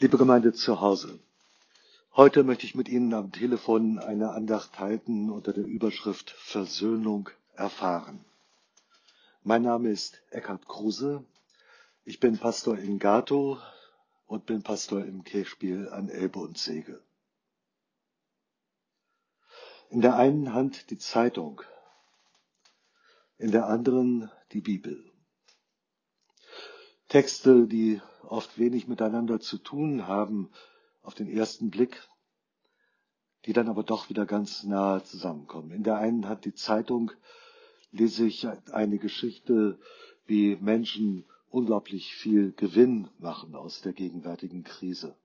Liebe Gemeinde zu Hause, heute möchte ich mit Ihnen am Telefon eine Andacht halten unter der Überschrift Versöhnung erfahren. Mein Name ist Eckhard Kruse. Ich bin Pastor in Gato und bin Pastor im Kirchspiel an Elbe und Sege. In der einen Hand die Zeitung, in der anderen die Bibel. Texte, die oft wenig miteinander zu tun haben auf den ersten Blick, die dann aber doch wieder ganz nahe zusammenkommen. In der einen hat die Zeitung, lese ich eine Geschichte, wie Menschen unglaublich viel Gewinn machen aus der gegenwärtigen Krise.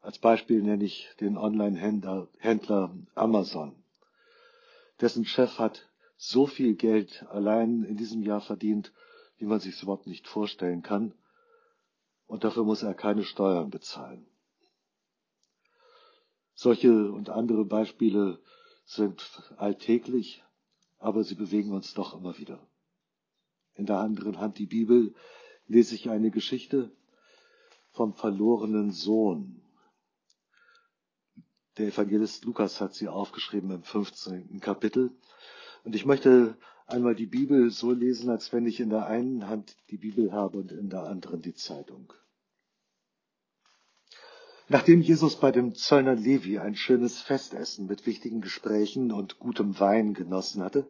Als Beispiel nenne ich den Online-Händler Amazon. Dessen Chef hat so viel Geld allein in diesem Jahr verdient, wie man sich es überhaupt nicht vorstellen kann. Und dafür muss er keine Steuern bezahlen. Solche und andere Beispiele sind alltäglich, aber sie bewegen uns doch immer wieder. In der anderen Hand die Bibel lese ich eine Geschichte vom verlorenen Sohn. Der Evangelist Lukas hat sie aufgeschrieben im 15. Kapitel. Und ich möchte einmal die Bibel so lesen, als wenn ich in der einen Hand die Bibel habe und in der anderen die Zeitung. Nachdem Jesus bei dem Zöllner Levi ein schönes Festessen mit wichtigen Gesprächen und gutem Wein genossen hatte,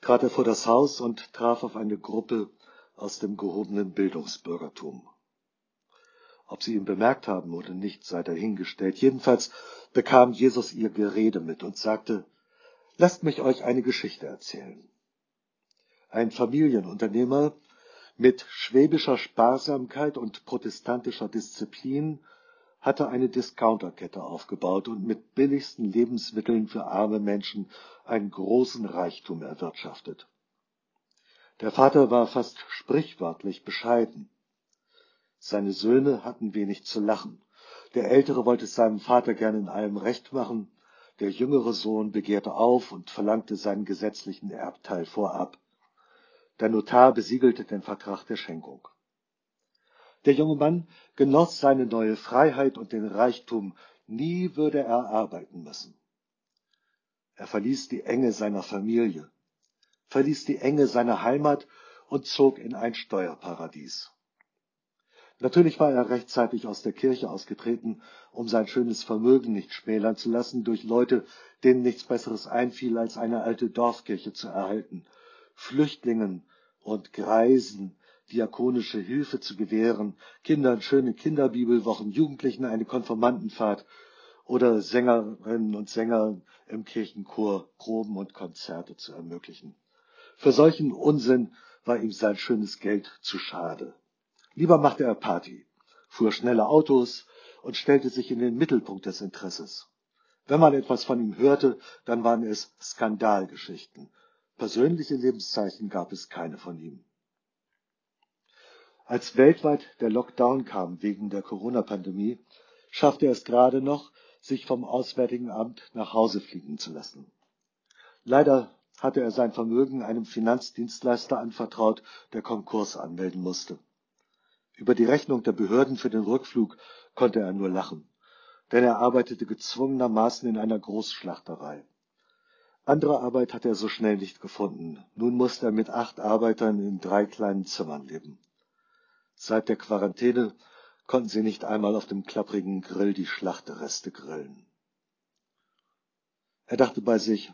trat er vor das Haus und traf auf eine Gruppe aus dem gehobenen Bildungsbürgertum. Ob sie ihn bemerkt haben oder nicht, sei dahingestellt. Jedenfalls bekam Jesus ihr Gerede mit und sagte, Lasst mich euch eine Geschichte erzählen. Ein Familienunternehmer mit schwäbischer Sparsamkeit und protestantischer Disziplin hatte eine Discounterkette aufgebaut und mit billigsten Lebensmitteln für arme Menschen einen großen Reichtum erwirtschaftet. Der Vater war fast sprichwörtlich bescheiden. Seine Söhne hatten wenig zu lachen. Der Ältere wollte es seinem Vater gern in allem recht machen, der jüngere Sohn begehrte auf und verlangte seinen gesetzlichen Erbteil vorab. Der Notar besiegelte den Vertrag der Schenkung. Der junge Mann genoss seine neue Freiheit und den Reichtum, nie würde er arbeiten müssen. Er verließ die Enge seiner Familie, verließ die Enge seiner Heimat und zog in ein Steuerparadies. Natürlich war er rechtzeitig aus der Kirche ausgetreten, um sein schönes Vermögen nicht schmälern zu lassen durch Leute, denen nichts Besseres einfiel, als eine alte Dorfkirche zu erhalten, Flüchtlingen und Greisen diakonische Hilfe zu gewähren, Kindern schöne Kinderbibelwochen, Jugendlichen eine Konformantenfahrt oder Sängerinnen und Sängern im Kirchenchor Proben und Konzerte zu ermöglichen. Für solchen Unsinn war ihm sein schönes Geld zu schade. Lieber machte er Party, fuhr schnelle Autos und stellte sich in den Mittelpunkt des Interesses. Wenn man etwas von ihm hörte, dann waren es Skandalgeschichten. Persönliche Lebenszeichen gab es keine von ihm. Als weltweit der Lockdown kam wegen der Corona-Pandemie, schaffte er es gerade noch, sich vom Auswärtigen Amt nach Hause fliegen zu lassen. Leider hatte er sein Vermögen einem Finanzdienstleister anvertraut, der Konkurs anmelden musste. Über die Rechnung der Behörden für den Rückflug konnte er nur lachen, denn er arbeitete gezwungenermaßen in einer Großschlachterei. Andere Arbeit hatte er so schnell nicht gefunden. Nun musste er mit acht Arbeitern in drei kleinen Zimmern leben. Seit der Quarantäne konnten sie nicht einmal auf dem klapprigen Grill die Schlachtereste grillen. Er dachte bei sich,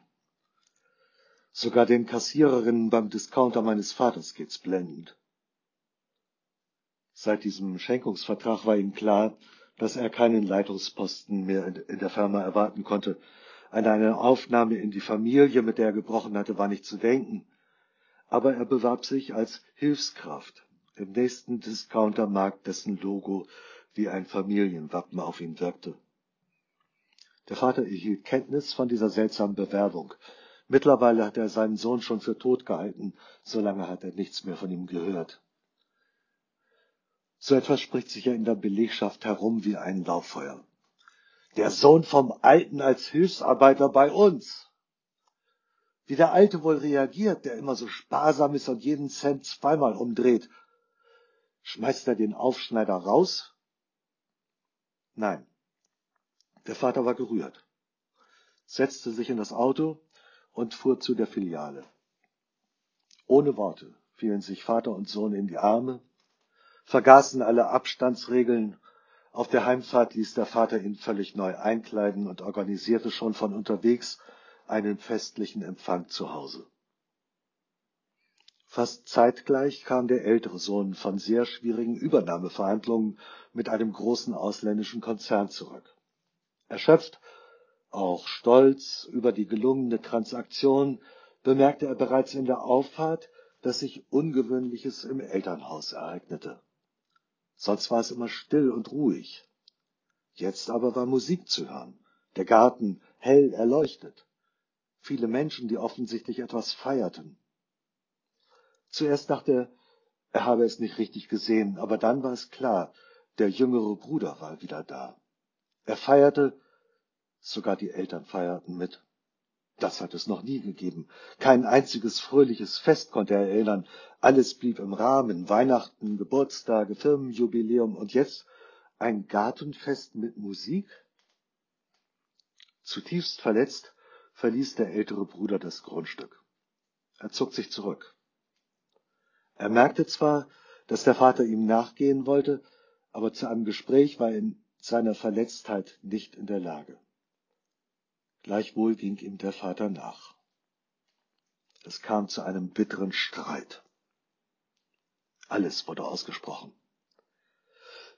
sogar den Kassiererinnen beim Discounter meines Vaters geht's blendend. Seit diesem Schenkungsvertrag war ihm klar, dass er keinen Leitungsposten mehr in der Firma erwarten konnte. An eine Aufnahme in die Familie, mit der er gebrochen hatte, war nicht zu denken. Aber er bewarb sich als Hilfskraft im nächsten Discountermarkt, dessen Logo wie ein Familienwappen auf ihn wirkte. Der Vater erhielt Kenntnis von dieser seltsamen Bewerbung. Mittlerweile hat er seinen Sohn schon für tot gehalten, so lange hat er nichts mehr von ihm gehört. So etwas spricht sich ja in der Belegschaft herum wie ein Lauffeuer. Der Sohn vom Alten als Hilfsarbeiter bei uns. Wie der Alte wohl reagiert, der immer so sparsam ist und jeden Cent zweimal umdreht. Schmeißt er den Aufschneider raus? Nein, der Vater war gerührt, setzte sich in das Auto und fuhr zu der Filiale. Ohne Worte fielen sich Vater und Sohn in die Arme, vergaßen alle Abstandsregeln. Auf der Heimfahrt ließ der Vater ihn völlig neu einkleiden und organisierte schon von unterwegs einen festlichen Empfang zu Hause. Fast zeitgleich kam der ältere Sohn von sehr schwierigen Übernahmeverhandlungen mit einem großen ausländischen Konzern zurück. Erschöpft, auch stolz über die gelungene Transaktion, bemerkte er bereits in der Auffahrt, dass sich Ungewöhnliches im Elternhaus ereignete. Sonst war es immer still und ruhig. Jetzt aber war Musik zu hören, der Garten hell erleuchtet, viele Menschen, die offensichtlich etwas feierten. Zuerst dachte er, er habe es nicht richtig gesehen, aber dann war es klar, der jüngere Bruder war wieder da. Er feierte, sogar die Eltern feierten mit. Das hat es noch nie gegeben. Kein einziges fröhliches Fest konnte er erinnern. Alles blieb im Rahmen. Weihnachten, Geburtstage, Firmenjubiläum und jetzt ein Gartenfest mit Musik? Zutiefst verletzt verließ der ältere Bruder das Grundstück. Er zog sich zurück. Er merkte zwar, dass der Vater ihm nachgehen wollte, aber zu einem Gespräch war er in seiner Verletztheit nicht in der Lage. Gleichwohl ging ihm der Vater nach. Es kam zu einem bitteren Streit. Alles wurde ausgesprochen.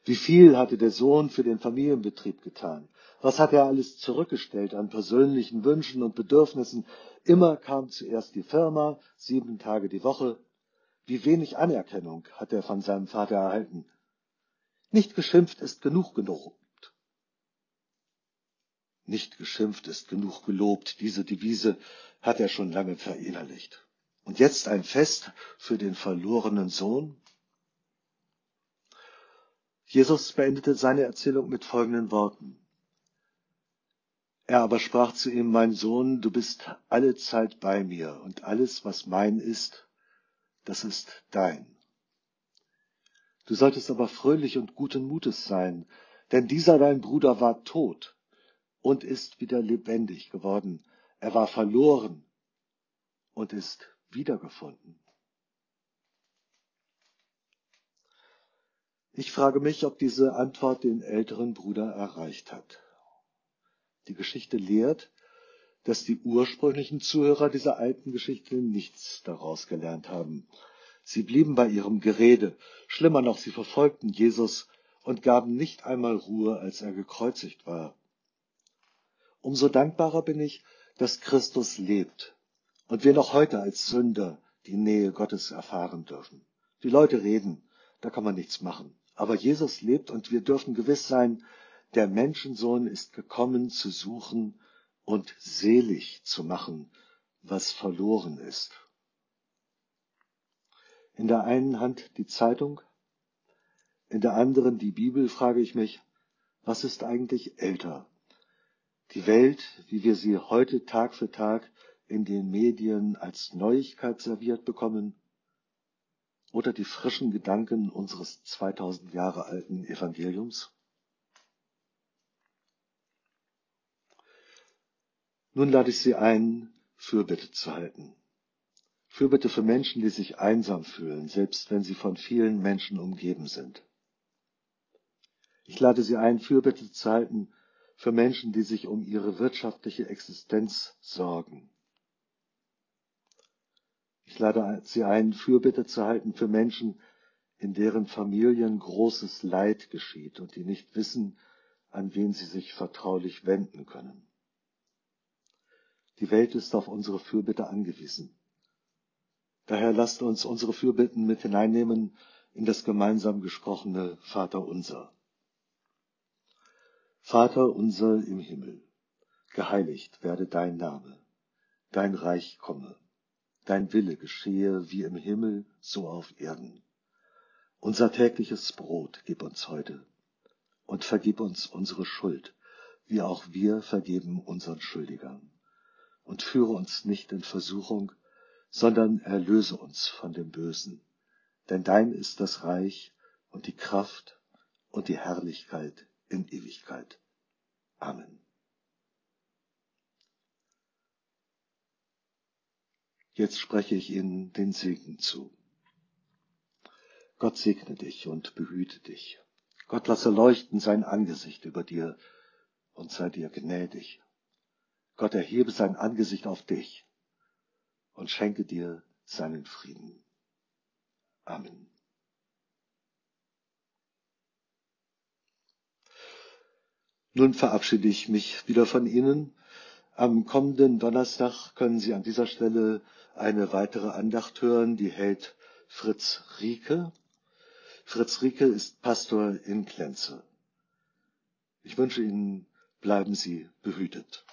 Wie viel hatte der Sohn für den Familienbetrieb getan? Was hat er alles zurückgestellt an persönlichen Wünschen und Bedürfnissen? Immer kam zuerst die Firma, sieben Tage die Woche. Wie wenig Anerkennung hat er von seinem Vater erhalten. Nicht geschimpft ist genug genug. Nicht geschimpft ist genug gelobt. Diese Devise hat er schon lange verinnerlicht. Und jetzt ein Fest für den verlorenen Sohn? Jesus beendete seine Erzählung mit folgenden Worten. Er aber sprach zu ihm, mein Sohn, du bist alle Zeit bei mir und alles, was mein ist, das ist dein. Du solltest aber fröhlich und guten Mutes sein, denn dieser dein Bruder war tot und ist wieder lebendig geworden. Er war verloren und ist wiedergefunden. Ich frage mich, ob diese Antwort den älteren Bruder erreicht hat. Die Geschichte lehrt, dass die ursprünglichen Zuhörer dieser alten Geschichte nichts daraus gelernt haben. Sie blieben bei ihrem Gerede, schlimmer noch, sie verfolgten Jesus und gaben nicht einmal Ruhe, als er gekreuzigt war. Umso dankbarer bin ich, dass Christus lebt und wir noch heute als Sünder die Nähe Gottes erfahren dürfen. Die Leute reden, da kann man nichts machen. Aber Jesus lebt und wir dürfen gewiss sein, der Menschensohn ist gekommen zu suchen und selig zu machen, was verloren ist. In der einen Hand die Zeitung, in der anderen die Bibel, frage ich mich, was ist eigentlich älter, die Welt, wie wir sie heute Tag für Tag in den Medien als Neuigkeit serviert bekommen, oder die frischen Gedanken unseres 2000 Jahre alten Evangeliums? Nun lade ich Sie ein, Fürbitte zu halten. Fürbitte für Menschen, die sich einsam fühlen, selbst wenn sie von vielen Menschen umgeben sind. Ich lade Sie ein, Fürbitte zu halten für Menschen, die sich um ihre wirtschaftliche Existenz sorgen. Ich lade Sie ein, Fürbitte zu halten für Menschen, in deren Familien großes Leid geschieht und die nicht wissen, an wen sie sich vertraulich wenden können. Die Welt ist auf unsere Fürbitte angewiesen. Daher lasst uns unsere Fürbitten mit hineinnehmen in das gemeinsam gesprochene Vaterunser. Vater unser im Himmel, geheiligt werde dein Name, dein Reich komme, dein Wille geschehe wie im Himmel, so auf Erden. Unser tägliches Brot gib uns heute und vergib uns unsere Schuld, wie auch wir vergeben unseren Schuldigern. Und führe uns nicht in Versuchung, sondern erlöse uns von dem Bösen. Denn dein ist das Reich und die Kraft und die Herrlichkeit in Ewigkeit. Amen. Jetzt spreche ich Ihnen den Segen zu. Gott segne dich und behüte dich. Gott lasse leuchten sein Angesicht über dir und sei dir gnädig. Gott erhebe sein Angesicht auf dich und schenke dir seinen Frieden. Amen. Nun verabschiede ich mich wieder von Ihnen. Am kommenden Donnerstag können Sie an dieser Stelle eine weitere Andacht hören, die hält Fritz Rieke. Fritz Rieke ist Pastor in Klenze. Ich wünsche Ihnen, bleiben Sie behütet.